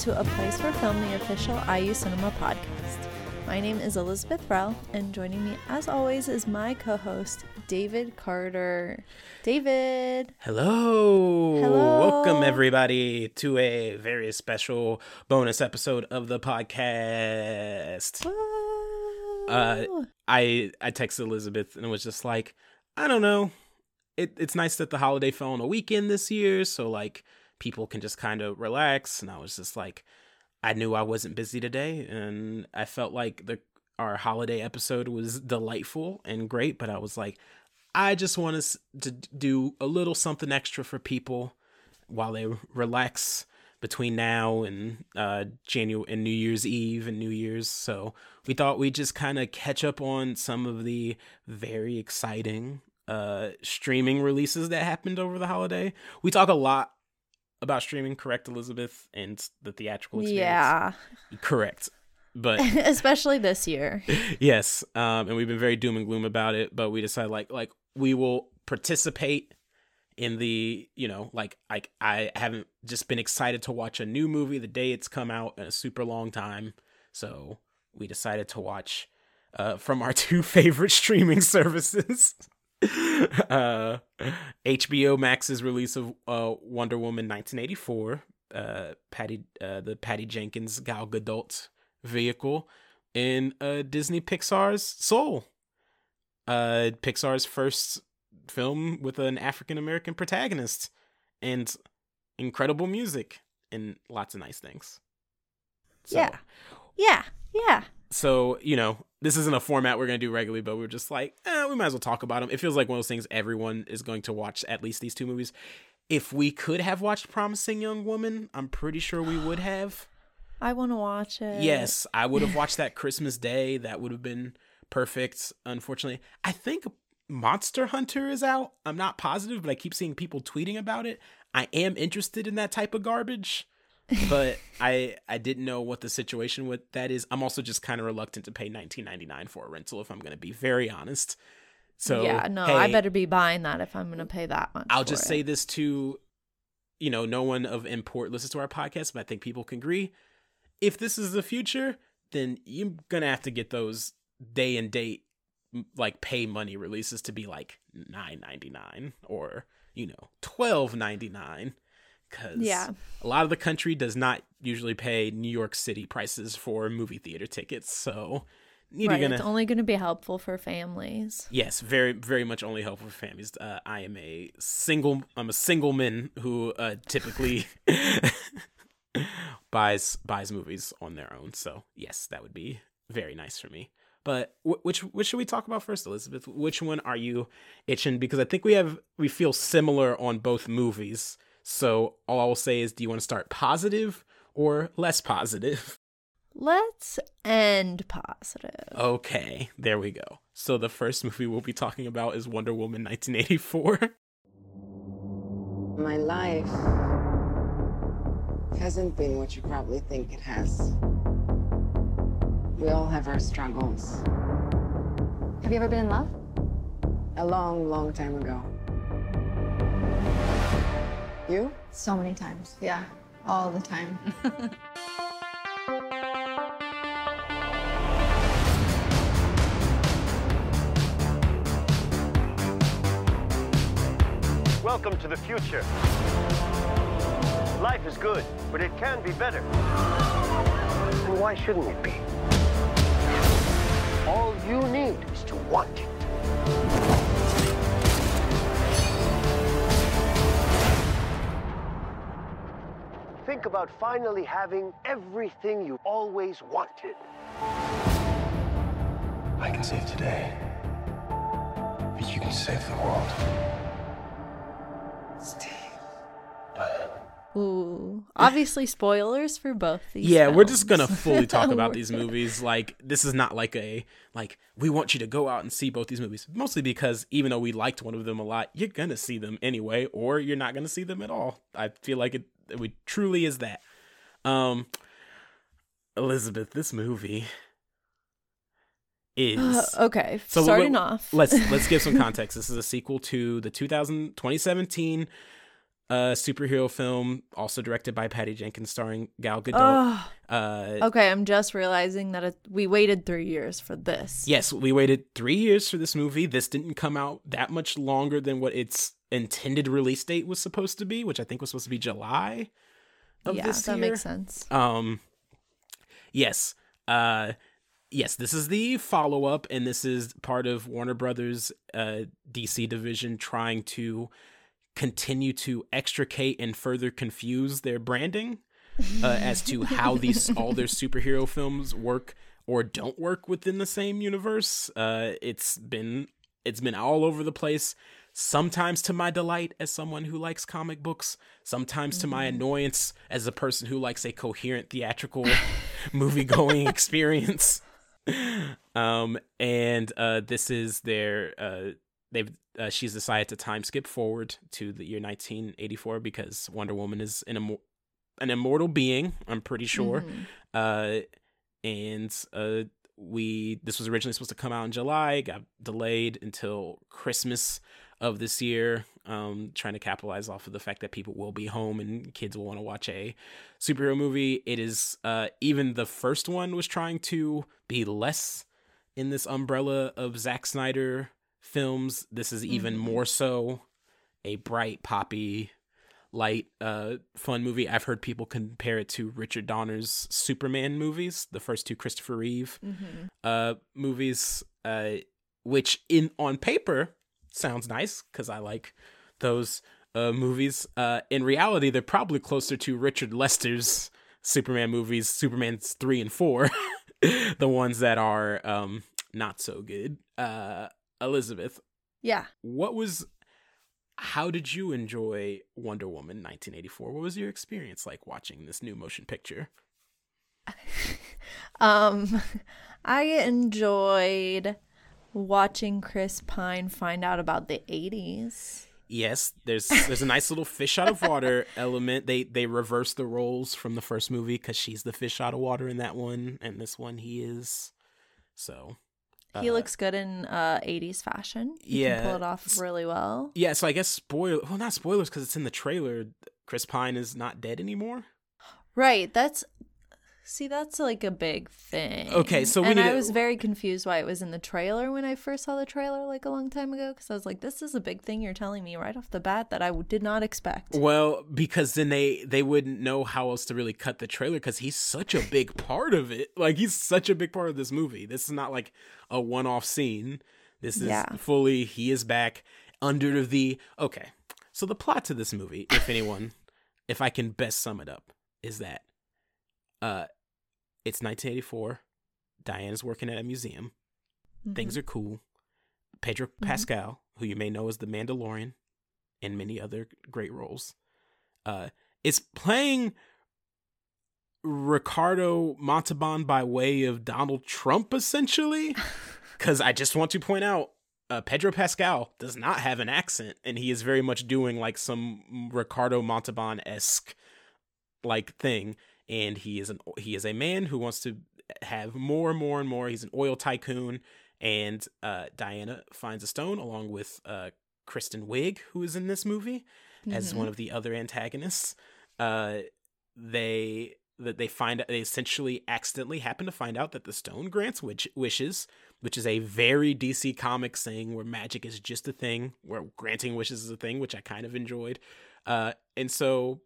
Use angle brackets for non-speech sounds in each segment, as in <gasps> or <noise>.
to A Place for Film, the official IU Cinema podcast. My name is Elizabeth Rell, and joining me, as always, is my co host, David Carter. David! Hello. Hello. Welcome, everybody, to a very special bonus episode of the podcast. Uh, I I texted Elizabeth and it was just like, I don't know. It, it's nice that the holiday fell on a weekend this year, so like people can just kind of relax. And I was just like, I knew I wasn't busy today, and I felt like the our holiday episode was delightful and great. But I was like, I just want us to do a little something extra for people while they relax between now and uh January and New Year's Eve and New Year's. So we thought we'd just kind of catch up on some of the very exciting uh streaming releases that happened over the holiday. We talk a lot about streaming, correct, Elizabeth, and the theatrical experience. Yeah, correct. But <laughs> especially this year. <laughs> yes, um, and we've been very doom and gloom about it. But we decided like like we will participate in the you know like like I haven't just been excited to watch a new movie the day it's come out in a super long time. So we decided to watch uh, from our <laughs> two favorite streaming services. <laughs> uh, HBO Max's release of uh, Wonder Woman 1984, uh, Patty, uh, the Patty Jenkins Gal Gadot vehicle, and uh, Disney Pixar's Soul, uh, Pixar's first film with an African American protagonist, and incredible music and lots of nice things. So, Yeah. Yeah, yeah. So you know this isn't a format we're going to do regularly but we're just like eh, we might as well talk about them it feels like one of those things everyone is going to watch at least these two movies. If we could have watched promising young woman i'm pretty sure we would <gasps> have. I want to watch it. yes i would have watched <laughs> that christmas day. That would have been perfect unfortunately. I think monster hunter is out. I'm not positive but i keep seeing people tweeting about it. I am interested in that type of garbage but I I didn't know what the situation with that is. I'm also just kind of reluctant to pay 19.99 for a rental if I'm going to be very honest. So yeah, no, hey, I better be buying that if I'm going to pay that much. I'll just it. say this to you know, no one of import listens to our podcast, but I think people can agree. If this is the future, then you're going to have to get those day and date like pay money releases to be like 9.99 or, you know, 12.99 cuz Yeah. a lot of the country does not usually pay New York City prices for movie theater tickets. So, Right, gonna it's only going to be helpful for families. Yes, very, very much only helpful for families. Uh, I am a single. I'm a single man who uh, typically <laughs> buys buys movies on their own. So yes, that would be very nice for me. But which which should we talk about first, Elizabeth? Which one are you itching? Because I think we have we feel similar on both movies. So all I will say is, do you want to start positive or less positive? <laughs> Let's end positive. Okay, there we go. So the first movie we'll be talking about is Wonder Woman 1984. <laughs> My life hasn't been what you probably think it has. We all have our struggles. Have you ever been in love? A long, long time ago. You? So many times. Yeah, all the time. <laughs> Welcome to the future. Life is good, but it can be better. And why shouldn't it be? All you need is to want it. Think about finally having everything you always wanted. I can save today, but you can save the world. Steve. Ooh, obviously spoilers for both these. yeah, we're just gonna fully talk <laughs> about these movies. Like this is not like a like we want you to go out and see both these movies. Mostly because even though we liked one of them a lot, you're gonna see them anyway, or you're not gonna see them at all. I feel like it, it truly is that. Um, Elizabeth, this movie is Uh, okay, So starting let- off. let's let's give some <laughs> context. This is a sequel to the 2000 2017 uh, superhero film, also directed by Patty Jenkins, starring Gal Gadot. Oh, Uh, okay. I'm just realizing that it, we waited three years for this. Yes, we waited three years for this movie. This didn't come out that much longer than what its intended release date was supposed to be, which I think was supposed to be July of this year. yeah, this that year. makes sense. Um, yes, uh, yes, this is the follow up, and this is part of Warner Brothers' uh, DC division trying to continue to extricate and further confuse their branding uh, as to how these all their superhero films work or don't work within the same universe. Uh, it's been it's been all over the place. Sometimes to my delight as someone who likes comic books, sometimes to my annoyance as a person who likes a coherent theatrical <laughs> movie going experience. <laughs> Um, and uh, this is their uh, they've uh, she's decided to time skip forward to the year 1984 because Wonder Woman is an immor- an immortal being. I'm pretty sure. Uh, and uh, we this was originally supposed to come out in July, got delayed until Christmas of this year. Um, trying to capitalize off of the fact that people will be home and kids will want to watch a superhero movie. It is uh, even the first one was trying to be less in this umbrella of Zack Snyder films. This is even more so a bright, poppy, light, uh, fun movie. I've heard people compare it to Richard Donner's Superman movies, the first two Christopher Reeve uh, movies, uh, which in on paper sounds nice because I like those uh, movies. Uh, in reality, they're probably closer to Richard Lester's Superman movies, Superman's three and four, <laughs> the ones that are um, not so good. Uh, Elizabeth, Yeah. what was how did you enjoy Wonder Woman 1984? What was your experience like watching this new motion picture? <laughs> Um, <laughs> I enjoyed watching Chris Pine find out about the 80s. Yes, there's there's a nice little fish out of water <laughs> element. They they reverse the roles from the first movie cuz she's the fish out of water in that one and this one he is. So, He uh, looks good in uh 80s fashion. He Yeah, can pull it off really well. Yeah, so I guess spoiler well not spoilers cuz it's in the trailer. Chris Pine is not dead anymore. Right. That's see, that's like a big thing. Okay, so and I to- was very confused why it was in the trailer when I first saw the trailer like a long time ago because I was like, this is a big thing you're telling me right off the bat that I did not expect. Well, because then they they wouldn't know how else to really cut the trailer because he's such a big part of it. Like he's such a big part of this movie. This is not like a one off scene. This is Yeah. fully he is back under the okay. So the plot to this movie, if anyone, if I can best sum it up, is that uh it's 1984. Diana's working at a museum. Things are cool. Pedro Pascal, who you may know as the Mandalorian and many other great roles, uh, is playing Ricardo Montalban by way of Donald Trump, essentially. <laughs> Because I just want to point out, uh, Pedro Pascal does not have an accent, and he is very much doing like some Ricardo Montalban esque like thing. And he is an he is a man who wants to have more and more and more. He's an oil tycoon, and uh, Diana finds a stone along with uh, Kristen Wiig, who is in this movie as one of the other antagonists. Uh, they that they find they essentially accidentally happen to find out that the stone grants witch, wishes, which is a very DC comic thing where magic is just a thing, where granting wishes is a thing, which I kind of enjoyed. Uh, and so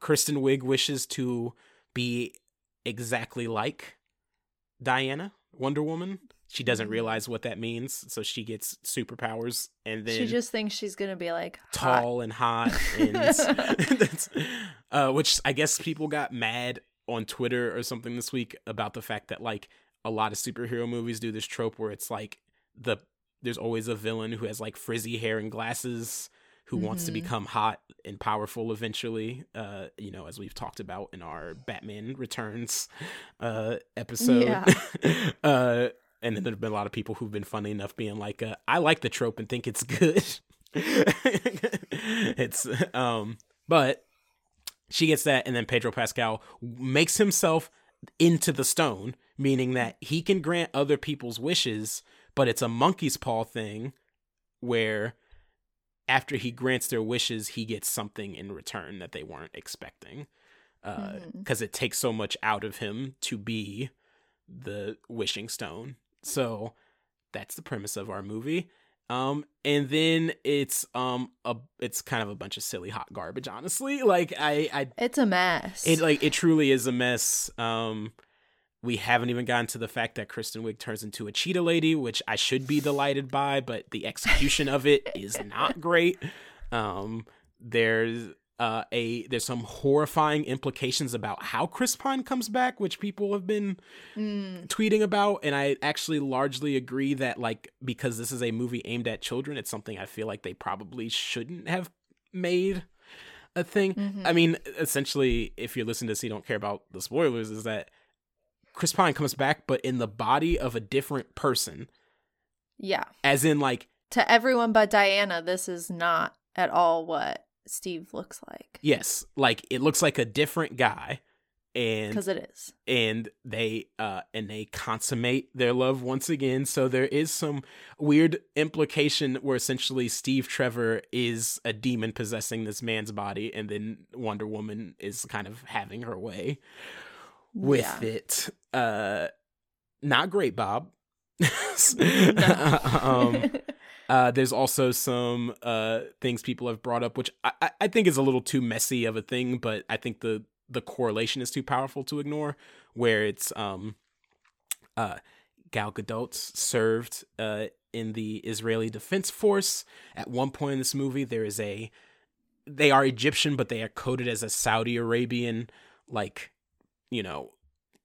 Kristen Wiig wishes to be exactly like Diana, Wonder Woman. She doesn't realize what that means, so she gets superpowers, and then she just thinks she's gonna be like hot. tall and hot, and <laughs> <laughs> that's, uh, which I guess people got mad on Twitter or something this week about the fact that like a lot of superhero movies do this trope where it's like the there's always a villain who has like frizzy hair and glasses who wants to become hot and powerful eventually uh you know as we've talked about in our batman returns uh episode. Yeah. <laughs> uh and then there've been a lot of people who've been funny enough being like uh, i like the trope and think it's good. <laughs> It's um but she gets that and then pedro pascal makes himself into the stone meaning that he can grant other people's wishes but it's a monkey's paw thing where after he grants their wishes, he gets something in return that they weren't expecting. Because it takes so much out of him to be the wishing stone. So that's the premise of our movie. Um, and then it's um a it's kind of a bunch of silly hot garbage, honestly. Like I I It's a mess. it like it truly is a mess. Um, we haven't even gotten to the fact that Kristen Wiig turns into a cheetah lady, which I should be delighted by, but the execution of it is not great. Um, there's uh, a there's some horrifying implications about how Chris Pine comes back, which people have been tweeting about, and I actually largely agree that like because this is a movie aimed at children, it's something I feel like they probably shouldn't have made a thing. I mean, essentially, if you're listening to this, you don't care about the spoilers, is that Chris Pine comes back, but in the body of a different person, yeah. as in like To everyone but Diana, this is not at all what Steve looks like. yes, like it looks like a different guy, and Because it is. and they uh and they consummate their love once again so there is some weird implication where essentially steve trevor is a demon possessing this man's body and then wonder woman is kind of having her way with Yeah. it uh not great bob <laughs> um <laughs> uh, there's also some uh, things people have brought up, which I, I- I think is a little too messy of a thing, but I think the the correlation is too powerful to ignore. Where it's um, uh, Gal Gadot served uh, in the Israeli Defense Force. At one point in this movie, there is a they are Egyptian, but they are coded as a Saudi Arabian, like you know,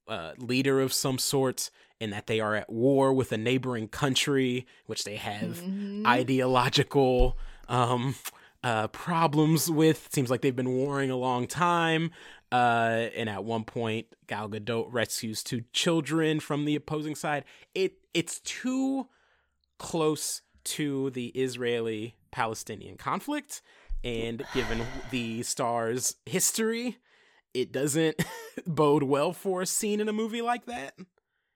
uh, leader of some sort, and that they are at war with a neighboring country, which they have ideological um, uh, problems with. Seems like they've been warring a long time. Uh, and at one point, Gal Gadot rescues two children from the opposing side. It it's too close to the Israeli Palestinian conflict, and given the star's history, it doesn't <laughs> bode well for a scene in a movie like that.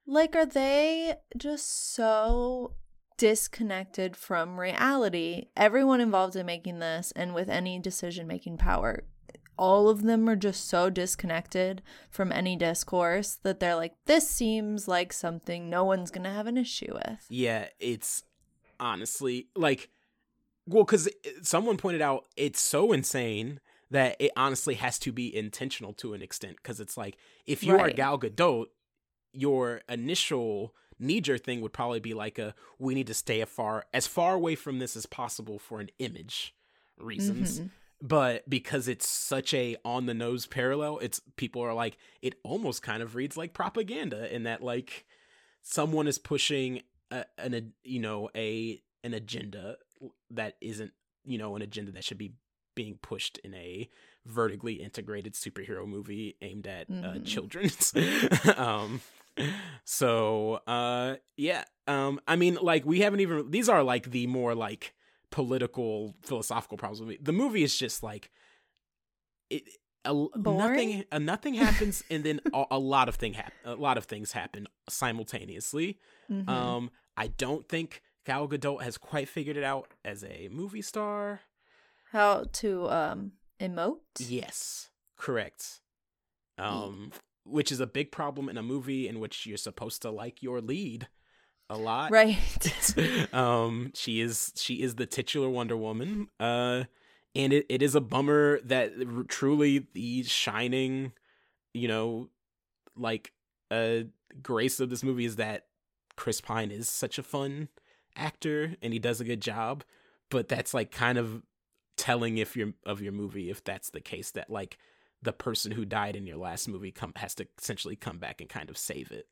Like, are they just so disconnected from reality? Everyone involved in making this and with any decision making power, all of them are just so disconnected from any discourse that they're like, this seems like something no one's going to have an issue with. Yeah, it's honestly like, well, because someone pointed out it's so insane that it honestly has to be intentional to an extent. Because it's like, if you are Gal Gadot, your initial knee jerk thing would probably be like a we need to stay as far as far away from this as possible for an image reasons Mhm. but because it's such a on the nose parallel it's people are like it almost kind of reads like propaganda in that like someone is pushing a, an a, you know a an agenda that isn't you know an agenda that should be being pushed in a vertically integrated superhero movie aimed at uh, Mhm. children's <laughs> um so uh yeah um i mean like we haven't even these are like the more like political philosophical problems with me the movie is just like it a, nothing Boring? uh, nothing happens and then a, a lot of thing happen a lot of things happen simultaneously Mhm. um i don't think gal gadot has quite figured it out as a movie star How to um emote? Yes, correct. Um, which is a big problem in a movie in which you're supposed to like your lead a lot. Right. <laughs> um, she is she is the titular Wonder Woman. Uh, and it, it is a bummer that r- truly the shining, you know, like uh grace of this movie is that Chris Pine is such a fun actor and he does a good job, but that's like kind of telling if you're of your movie if that's the case that like the person who died in your last movie come has to essentially come back and kind of save it.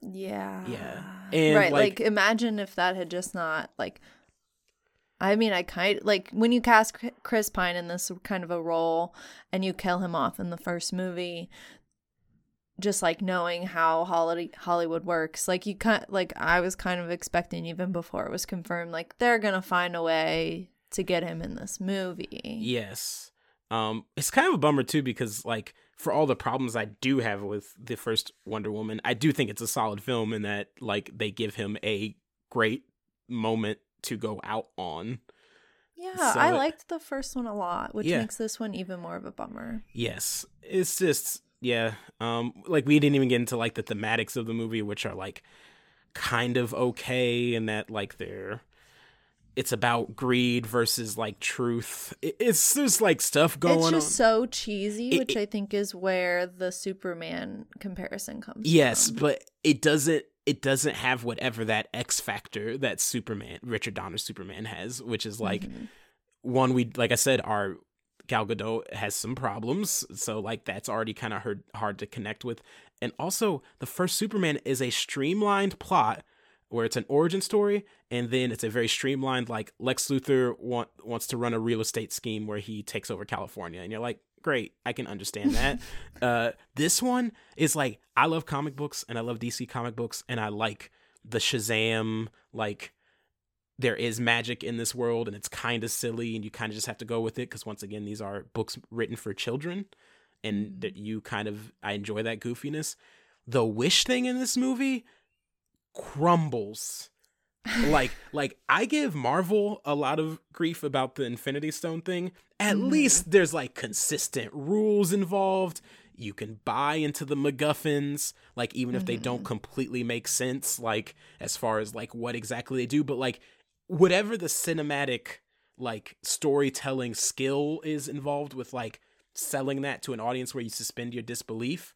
Yeah. Yeah. And, right. like- Like, imagine if that had just not like. I mean, I kind like when you cast Chris Pine in this kind of a role and you kill him off in the first movie, just like knowing how Holly- Hollywood works, like you kind like I was kind of expecting even before it was confirmed, like they're gonna find a way to get him in this movie. Yes. Um it's kind of a bummer too because like for all the problems I do have with the first Wonder Woman, I do think it's a solid film in that like they give him a great moment to go out on. Yeah, So I it- liked the first one a lot, which Yeah. makes this one even more of a bummer. Yes. It's just yeah. Um like we didn't even get into like the thematics of the movie, which are like kind of okay and that like they're it's about greed versus like truth. It's there's like stuff going it's just on. so cheesy, It- which it- I think is where the Superman comparison comes Yes, from. but it doesn't it doesn't have whatever that X factor that Superman Richard Donner Superman has, which is like Mm-hmm. one we like I said our Gal Gadot has some problems, so like that's already kind of hard hard to connect with. And also, the first Superman is a streamlined plot where it's an origin story, and then it's a very streamlined like Lex Luthor want, wants to run a real estate scheme where he takes over California, and you're like, great, I can understand that. <laughs> uh, this one is like I love comic books and I love DC comic books, and I like the Shazam like there is magic in this world and it's kind of silly and you kind of just have to go with it because once again these are books written for children and that you kind of i enjoy that goofiness the wish thing in this movie crumbles. Like <laughs> like i give marvel a lot of grief about the infinity stone thing. At mm-hmm. least there's like consistent rules involved. You can buy into the MacGuffins, like even if they mm-hmm. don't completely make sense, like as far as like what exactly they do, but like whatever the cinematic like storytelling skill is involved with like selling that to an audience where you suspend your disbelief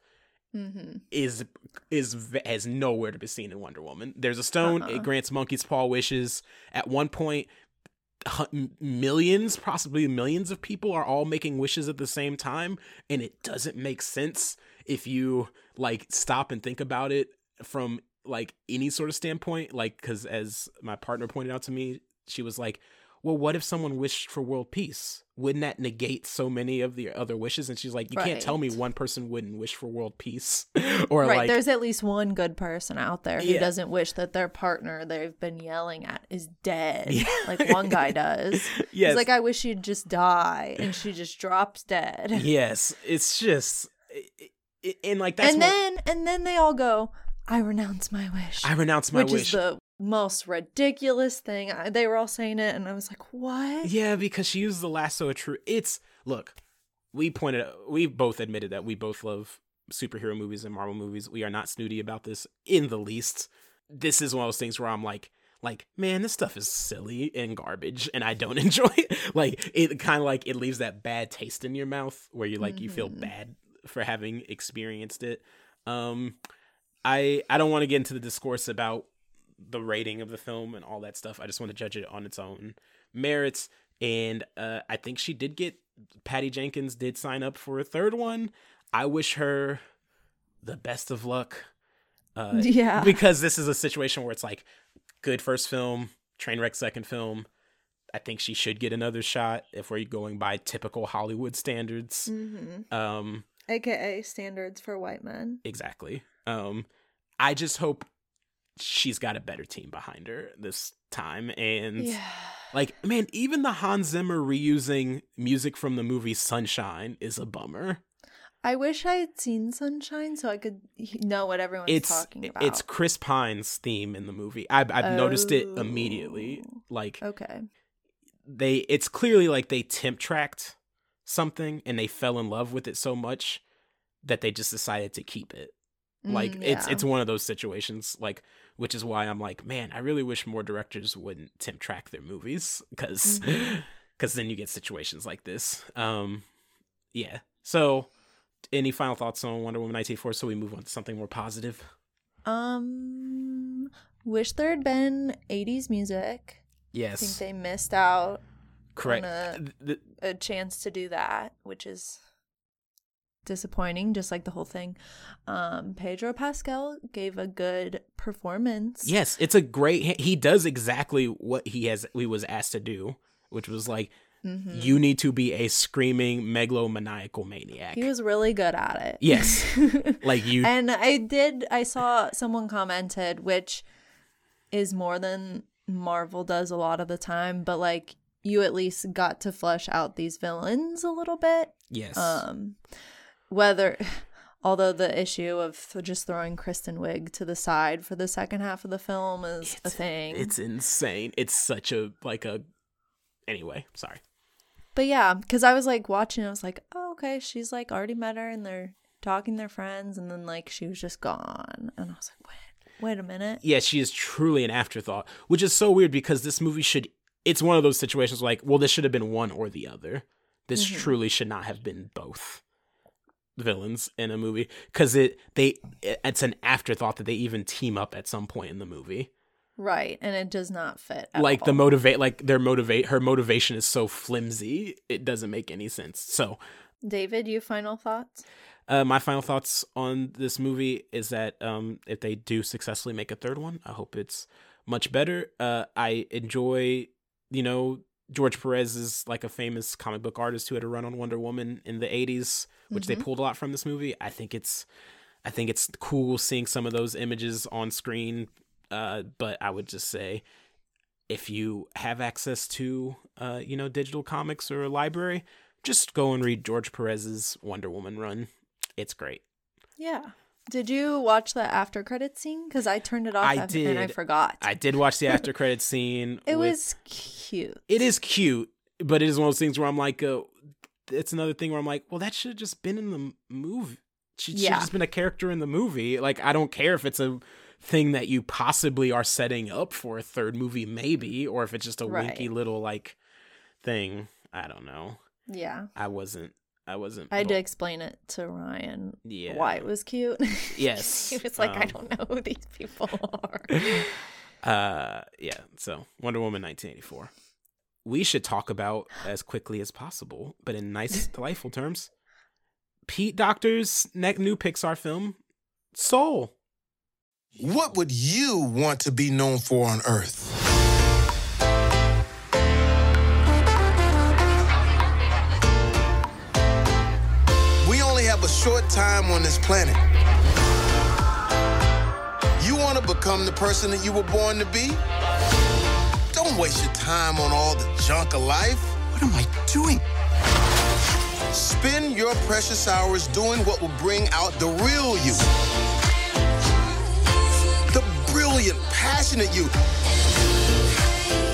Mm-hmm. is is has nowhere to be seen in Wonder Woman. There's a stone, Uh-uh. it grants monkey's paw wishes. At one point, millions, possibly millions of people are all making wishes at the same time, and it doesn't make sense if you like stop and think about it from like any sort of standpoint. Like, because as my partner pointed out to me, she was like, "Well, what if someone wished for world peace? Wouldn't that negate so many of the other wishes?" And she's like, "You can't tell me one person wouldn't wish for world peace, <laughs> or right, like." there's at least one good person out there who Yeah. doesn't wish that their partner they've been yelling at is dead. Yeah. Like one guy <laughs> does. Yes. He's like, I wish you'd just die, and she just drops dead. <laughs> yes, it's just, and like that's and what- then and then they all go, I renounce my wish. I renounce my which wish. is the most ridiculous thing. I, they were all saying it, and I was like, "What?" Yeah, because she used the lasso of truth. It's look, we pointed, we both admitted that we both love superhero movies and Marvel movies. We are not snooty about this in the least. This is one of those things where I'm like, like, man, this stuff is silly and garbage, and I don't <laughs> enjoy it. Like, it kind of like it leaves that bad taste in your mouth where you like you feel Mhm. bad for having experienced it. Um, I I don't want to get into the discourse about the rating of the film and all that stuff. I just want to judge it on its own merits. And uh, I think she did get Patty Jenkins did sign up for a third one. I wish her the best of luck. Uh, <laughs> Yeah. because this is a situation where it's like good first film, train wreck second film. I think she should get another shot if we're going by typical Hollywood standards. Mm-hmm. Um, AKA standards for white men. exactly. Um, I just hope she's got a better team behind her this time. And Yeah. like, man, even the Hans Zimmer reusing music from the movie Sunshine is a bummer. I wish I had seen Sunshine so I could know what everyone's it's talking about. it's Chris Pine's theme in the movie. I've I've noticed it Oh. immediately. Like okay. they, it's clearly like they temp tracked something and they fell in love with it so much that they just decided to keep it. Like Mm, it's yeah. it's one of those situations. Like which is why I'm like, man, I really wish more directors wouldn't temp track their movies because Mhm. <laughs> then you get situations like this. Um, yeah. So, any final thoughts on Wonder Woman 1984? So we move on to something more positive. Um, wish there had been '80s music. Yes. I think they missed out correct. a- a chance to do that, which is disappointing. Just like the whole thing. Um, Pedro Pascal gave a good performance. yes, it's a great. he- He does exactly what he has. We was asked to do, which was like, Mhm. you need to be a screaming megalomaniacal maniac. He was really good at it. Yes. <laughs> like you. and I did I saw someone commented which is more than Marvel does a lot of the time, but like you at least got to flesh out these villains a little bit. yes. Um whether <laughs> although the issue of just throwing Kristen Wiig to the side for the second half of the film is a thing. It's insane. It's such a like a anyway, sorry. But yeah, because I was like watching, I was like, oh, okay, she's like already met her and they're talking their friends, and then like she was just gone, and I was like, wait, wait a minute. Yeah, she is truly an afterthought, which is so weird because this movie should. It's one of those situations like, well, this should have been one or the other. This mm-hmm. truly should not have been both villains in a movie because it they it's an afterthought that they even team up at some point in the movie. Right, and it does not fit. at like the motivate like their motivate her motivation is so flimsy it doesn't make any sense so David, you final thoughts? uh, my final thoughts on this movie is that um, if they do successfully make a third one i hope it's much better uh, i enjoy you know george perez is like a famous comic book artist who had a run on wonder woman in the 80s which they pulled a lot from this movie i think it's i think it's cool seeing some of those images on screen uh, but i would just say if you have access to uh, you know digital comics or a library just go and read george perez's wonder woman run it's great Yeah. Did you watch the after credit scene? Because I turned it off I did. and I forgot. i did watch the after credit scene <laughs> it with- was cute. it is cute but it is one of those things where i'm like uh, it's another thing where i'm like well that should have just been in the movie she should Yeah. have just been a character in the movie like i don't care if it's a thing that you possibly are setting up for a third movie maybe or if it's just a Right. winky little like thing i don't know Yeah. i wasn't i wasn't I had to explain it to Ryan Yeah. why it was cute. <laughs> Yes, <laughs> he was like, I um, don't know who these people <laughs> are. uh yeah so wonder woman 1984 we should talk about as quickly as possible but in nice <laughs> delightful terms pete docter's next new pixar film soul What would you want to be known for on Earth? We only have a short time on this planet. You want to become the person that you were born to be? Don't waste your time on all the junk of life. What am I doing? Spend your precious hours doing what will bring out the real you the brilliant, passionate you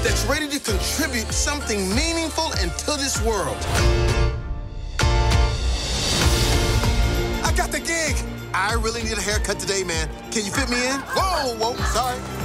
that's ready to contribute something meaningful into this world. I got the gig. I really need a haircut today, man. Can you fit me in? Whoa, whoa, sorry.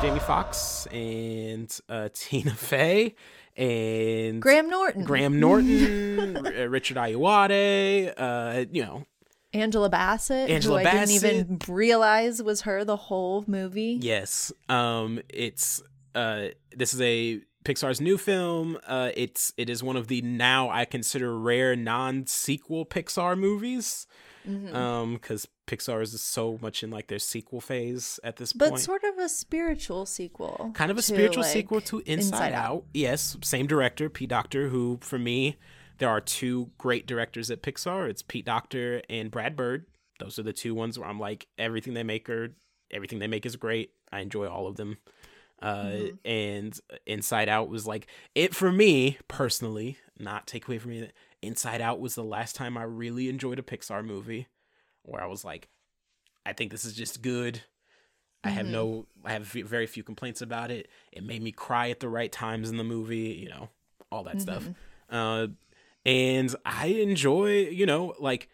Jamie Foxx and uh, <laughs> tina fey and Graham Norton. graham norton R- <laughs> richard Ayoade, uh you know Angela Bassett, Angela who I didn't even realize was her the whole movie. Yes. Um it's uh this is a Pixar's new film. Uh it's it is one of the now I consider rare non-sequel Pixar movies. Mm-hmm. Um Pixar is so much in like their sequel phase at this But point. But sort of a spiritual sequel. kind of a to, spiritual like, sequel to Inside, Out. Yes, same director, Pete Docter, who for me there are two great directors at Pixar. It's Pete Docter and Brad Bird. Those are the two ones where I'm like everything they make are everything they make is great. I enjoy all of them. Uh, and Inside Out was like it for me personally. Not take away from me that Inside Out was the last time I really enjoyed a Pixar movie, where I was like, I think this is just good. I have no, I have very few complaints about it. It made me cry at the right times in the movie, you know, all that stuff. Uh, and I enjoy, you know, like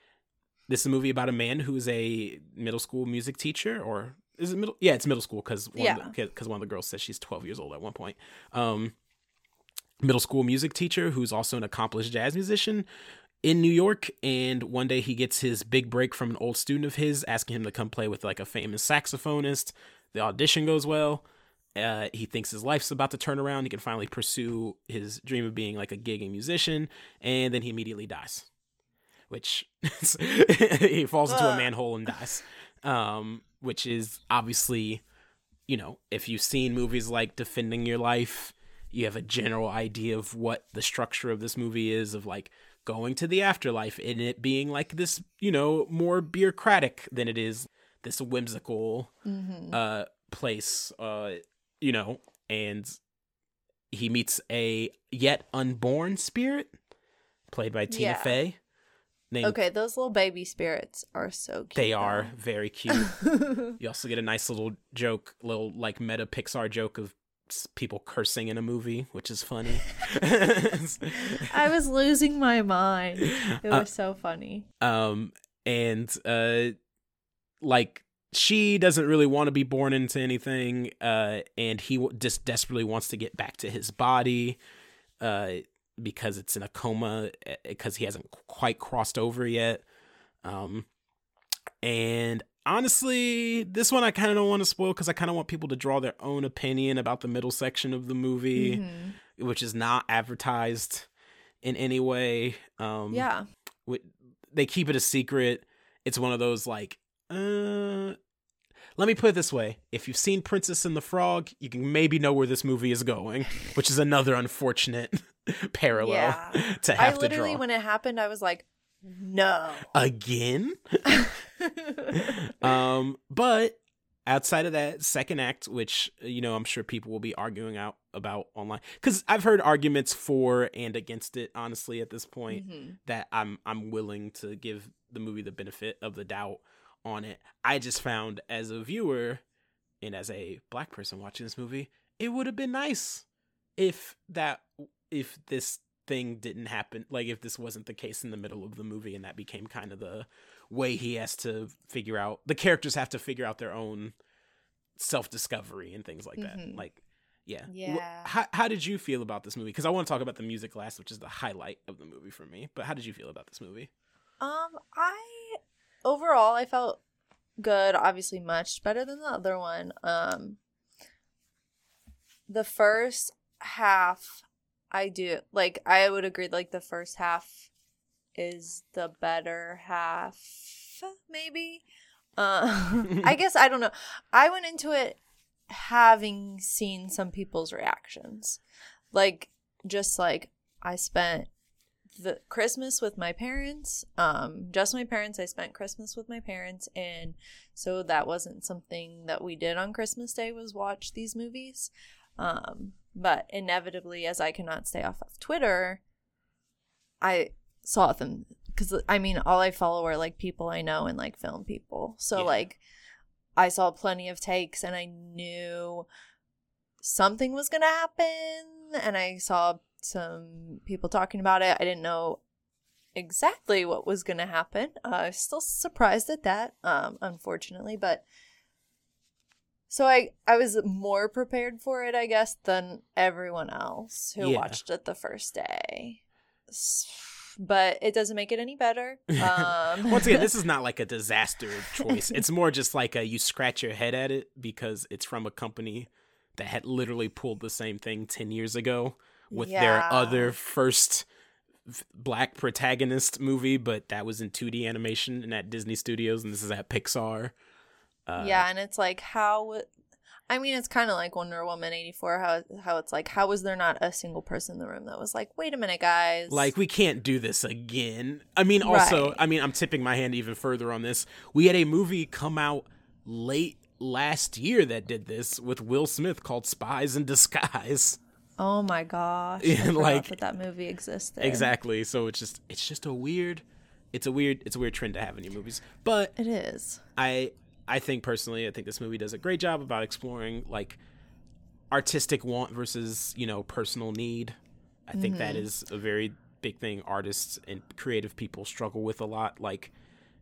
this is a movie about a man who's a middle school music teacher, or is it middle? Yeah, it's middle school because one Yeah. because one of the girls says she's twelve years old at one point. Um, middle school music teacher who's also an accomplished jazz musician in New York, and one day he gets his big break from an old student of his asking him to come play with like a famous saxophonist. The audition goes well. Uh, he thinks his life's about to turn around. He can finally pursue his dream of being like a gigging musician, and then he immediately dies, which <laughs> he falls into a manhole and dies. Um, which is obviously, you know, if you've seen movies like Defending Your Life, you have a general idea of what the structure of this movie is of like going to the afterlife and it being like this, you know, more bureaucratic than it is this whimsical uh place uh you know and he meets a yet unborn spirit played by Tina Yeah. Fey named Okay, those little baby spirits are so cute. They are very cute. <laughs> you also get a nice little joke, little like meta Pixar joke of people cursing in a movie, which is funny. <laughs> I was losing my mind. It Uh, was so funny. um, and uh, like she doesn't really want to be born into anything, uh, and he w- just desperately wants to get back to his body, uh, because it's in a coma, because he hasn't quite crossed over yet. Um, and honestly, this one I kind of don't want to spoil because I kind of want people to draw their own opinion about the middle section of the movie, Mhm. which is not advertised in any way. Um, Yeah. they keep it a secret. It's one of those like, uh, let me put it this way: if you've seen Princess and the Frog, you can maybe know where this movie is going, which is another unfortunate <laughs> parallel Yeah. to I have to literally, draw. when it happened, I was like, no. Again? um, but outside of that second act, which you know I'm sure people will be arguing out about online, because I've heard arguments for and against it. Honestly, at this point, Mhm. that I'm I'm willing to give the movie the benefit of the doubt on it. I just found as a viewer and as a black person watching this movie, it would have been nice if that if this thing didn't happen like if this wasn't the case in the middle of the movie and that became kind of the way he has to figure out the characters have to figure out their own self-discovery and things like that Mhm. like yeah Yeah. how, how did you feel about this movie because i want to talk about the music last which is the highlight of the movie for me but how did you feel about this movie Um, I overall I felt good. Obviously, much better than the other one. Um, the first half, I do like. I would agree. Like the first half is the better half, maybe. Uh, <laughs> I guess I don't know. I went into it having seen some people's reactions, like just like I spent the Christmas with my parents. Um, just my parents. I spent Christmas with my parents, and so that wasn't something that we did on Christmas Day. Was watch these movies. Um, but inevitably, as I cannot stay off of Twitter, I saw them because I mean, all I follow are like people I know and like film people. So Yeah. like, I saw plenty of takes, and I knew something was gonna happen, and I saw some people talking about it. I didn't know exactly what was gonna happen. Uh, I was still surprised at that, um, unfortunately, but so I I was more prepared for it, I guess, than everyone else who Yeah. watched it the first day. But it doesn't make it any better. <laughs> Um, Once again, this <laughs> is not like a disaster choice. It's more just like a you scratch your head at it because it's from a company that had literally pulled the same thing 10 years ago with their other first black protagonist movie, but that was in 2D animation and at Disney Studios, and this is at Pixar. Uh, yeah, and it's like how I mean, it's kind of like Wonder Woman eighty four. How how it's like how was there not a single person in the room that was like, wait a minute, guys, Like we can't do this again. I mean, also, Right. I mean, I'm tipping my hand even further on this. We had a movie come out late last year that did this with Will Smith called Spies in Disguise. oh my gosh, <laughs> I like- that that movie existed. Exactly. So it's just it's just a weird it's a weird it's a weird trend to have in your movies. But it is. I I think personally I think this movie does a great job about exploring like artistic want versus, you know, personal need. I think that mm-hmm. is a very big thing artists and creative people struggle with a lot like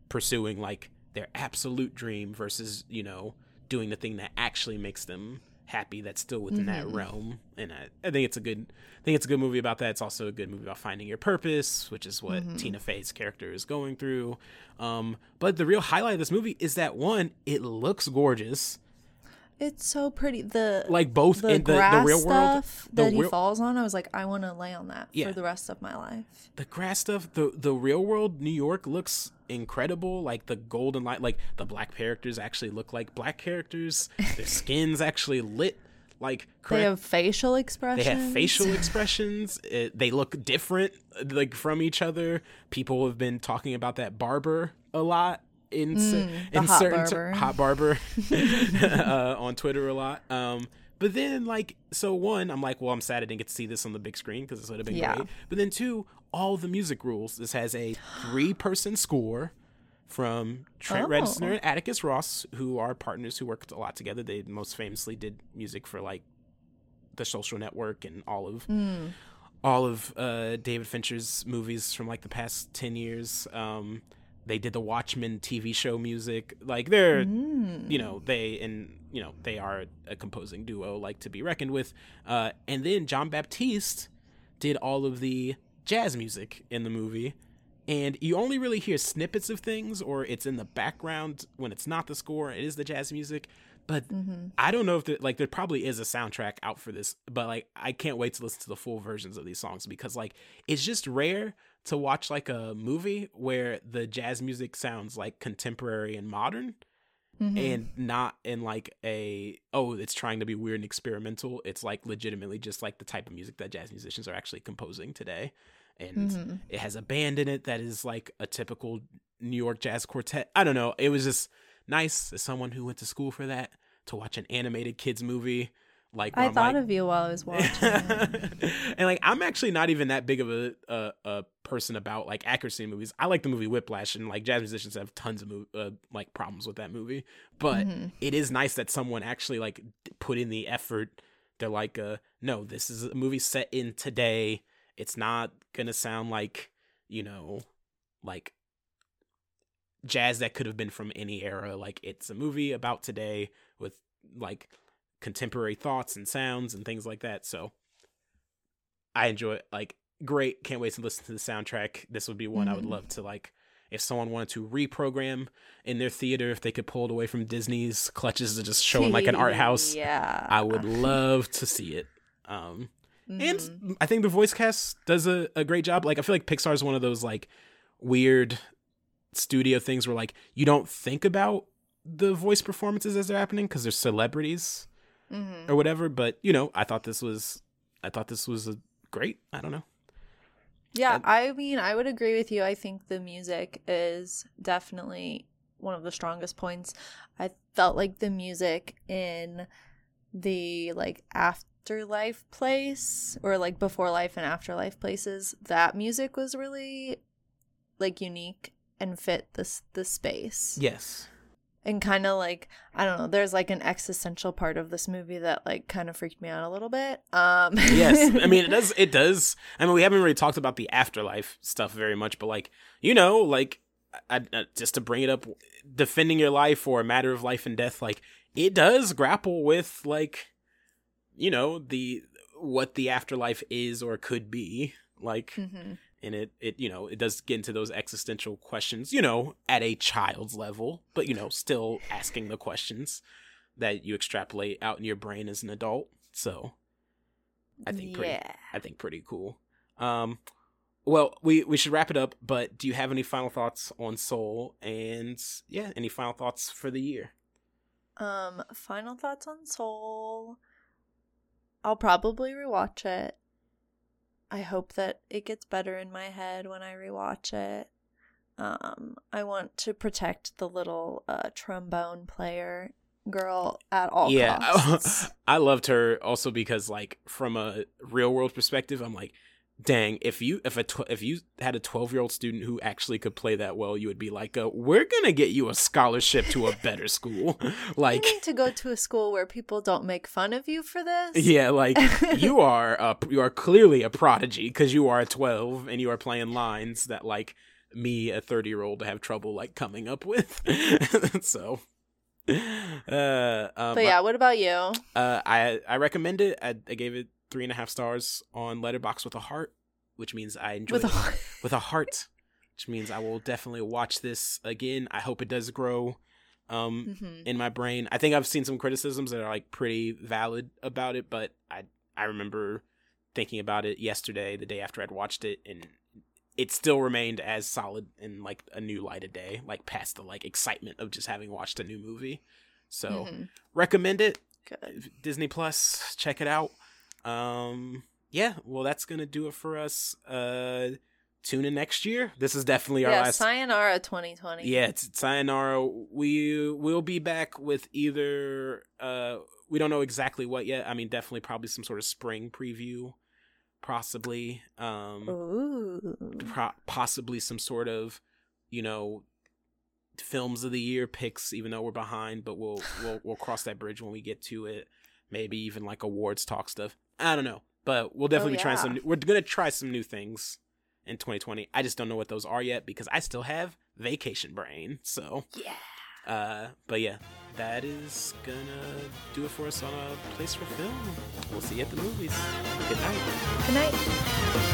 pursuing like their absolute dream versus, you know, doing the thing that actually makes them happy that's still within that realm. And I, I think it's a good I think it's a good movie about that. It's also a good movie about finding your purpose which is what Tina Fey's character is going through. Um but the real highlight of this movie is that one it looks gorgeous It's so pretty. The like both the in the, the grass real world stuff the that he falls on. I was like, I want to lay on that Yeah. for the rest of my life. the grass stuff the the real world new york looks incredible like the golden light like the black characters actually look like black characters their <laughs> skins actually lit like They have facial expressions. they have facial expressions <laughs> it, they look different like from each other people have been talking about that barber a lot in Mm, in hot certain barber. hot barber <laughs> uh, on twitter a lot um but then like so one i'm like well i'm sad i didn't get to see this on the big screen because this would have been Yeah. great but then two all the music rules. This has a three person score from Trent Oh. Reznor and Atticus Ross, who are partners who worked a lot together. They most famously did music for like the Social Network and all of all of uh, David Fincher's movies from like the past ten years. Um, they did the Watchmen TV show music. Like they're you know they and you know they are a composing duo like to be reckoned with. Uh, and then Jon Batiste did all of the jazz music in the movie. And you only really hear snippets of things, or it's in the background when it's not the score. It is the jazz music, but I don't know if the, like there probably is a soundtrack out for this. But like I can't wait to listen to the full versions of these songs because like it's just rare to watch like a movie where the jazz music sounds like contemporary and modern mm-hmm. and not in like a oh it's trying to be weird and experimental. It's like legitimately just like the type of music that jazz musicians are actually composing today. And mm-hmm. it has a band in it that is like a typical new york jazz quartet. I don't know. It was just nice as someone who went to school for that to watch an animated kids movie like I I'm thought like- of you while I was <laughs> watching. and like I'm actually not even that big of a, a a person about like accuracy in movies. I like the movie Whiplash, and like jazz musicians have tons of uh, like problems with that movie. But it is nice that someone actually like put in the effort. They're like, uh, no, this is a movie set in today. It's not gonna sound like you know, like jazz that could have been from any era. Like it's a movie about today with like contemporary thoughts and sounds and things like that. So I enjoy it. Like great. Can't wait to listen to the soundtrack. This would be one I would love to like if someone wanted to reprogram in their theater if they could pull it away from Disney's clutches to just show in like an art house. <laughs> Yeah. I would love to see it. Um Mm-hmm. and I think the voice cast does a, a great job. Like I feel like Pixar is one of those like weird studio things where like you don't think about the voice performances as they're happening because they're celebrities Mm-hmm. or whatever. But you know, I thought this was I thought this was a great. I don't know. Yeah, I mean, I would agree with you. I think the music is definitely one of the strongest points. I felt like the music in the like afterlife place or like before life and afterlife places, that music was really like unique and fit this the space. Yes. And kind of like I don't know, there's like an existential part of this movie that like kind of freaked me out a little bit. Um yes i mean it <laughs> does it does i mean we haven't really talked about the afterlife stuff very much but like you know like I, I, just to bring it up defending your life or a matter of life and death like it does grapple with like you know the what the afterlife is or could be like Mhm. And it it you know it does get into those existential questions you know at a child's level but you know still asking the questions that you extrapolate out in your brain as an adult so I think pretty Yeah. I think pretty cool. Um well, we we should wrap it up, but do you have any final thoughts on Soul and yeah, any final thoughts for the year? Um, final thoughts on Soul. I'll probably rewatch it. I hope that it gets better in my head when I rewatch it. Um, I want to protect the little uh, trombone player girl at all yeah, <laughs> costs. I, loved her also because like from a real world perspective, I'm like, dang, if you if a tw- if you had a 12 year old student who actually could play that well, you would be like, uh, we're gonna get you a scholarship to a better school, <laughs> like. to go to a school where people don't make fun of you for this. Yeah, like <laughs> you are a, you are clearly a prodigy because you are 12 and you are playing lines that like me a 30 year old have trouble like coming up with. <laughs> so uh um, But yeah, what about you? uh I I recommend it. I, I gave it three and a half stars on Letterboxd with a heart, which means I enjoyed With a it with a heart, which means I will definitely watch this again. I hope it does grow um Mhm. in my brain. I think I've seen some criticisms that are like pretty valid about it, but I I remember thinking about it yesterday, the day after I'd watched it, and it still remained as solid in like a new light of day, like past the like excitement of just having watched a new movie. So Mhm. recommend it. Good. Disney Plus, check it out. Um yeah, well that's gonna do it for us. Uh tune in next year. This is definitely our Yeah, last Sayonara 2020. yeah, it's sayonara. We will be back with either uh we don't know exactly what yet. I mean, definitely probably some sort of spring preview possibly. Um, Ooh. pro- possibly some sort of, you know, films of the year picks. Even though we're behind, but we'll we'll we'll cross that bridge when we get to it. Maybe even like awards talk stuff. I don't know, but we'll definitely be trying some. New- we're gonna try some new things in 2020. I just don't know what those are yet because I still have vacation brain. So Yeah. uh, but yeah, that is gonna do it for us on a place for film. We'll see you at the movies. Good night. Good night.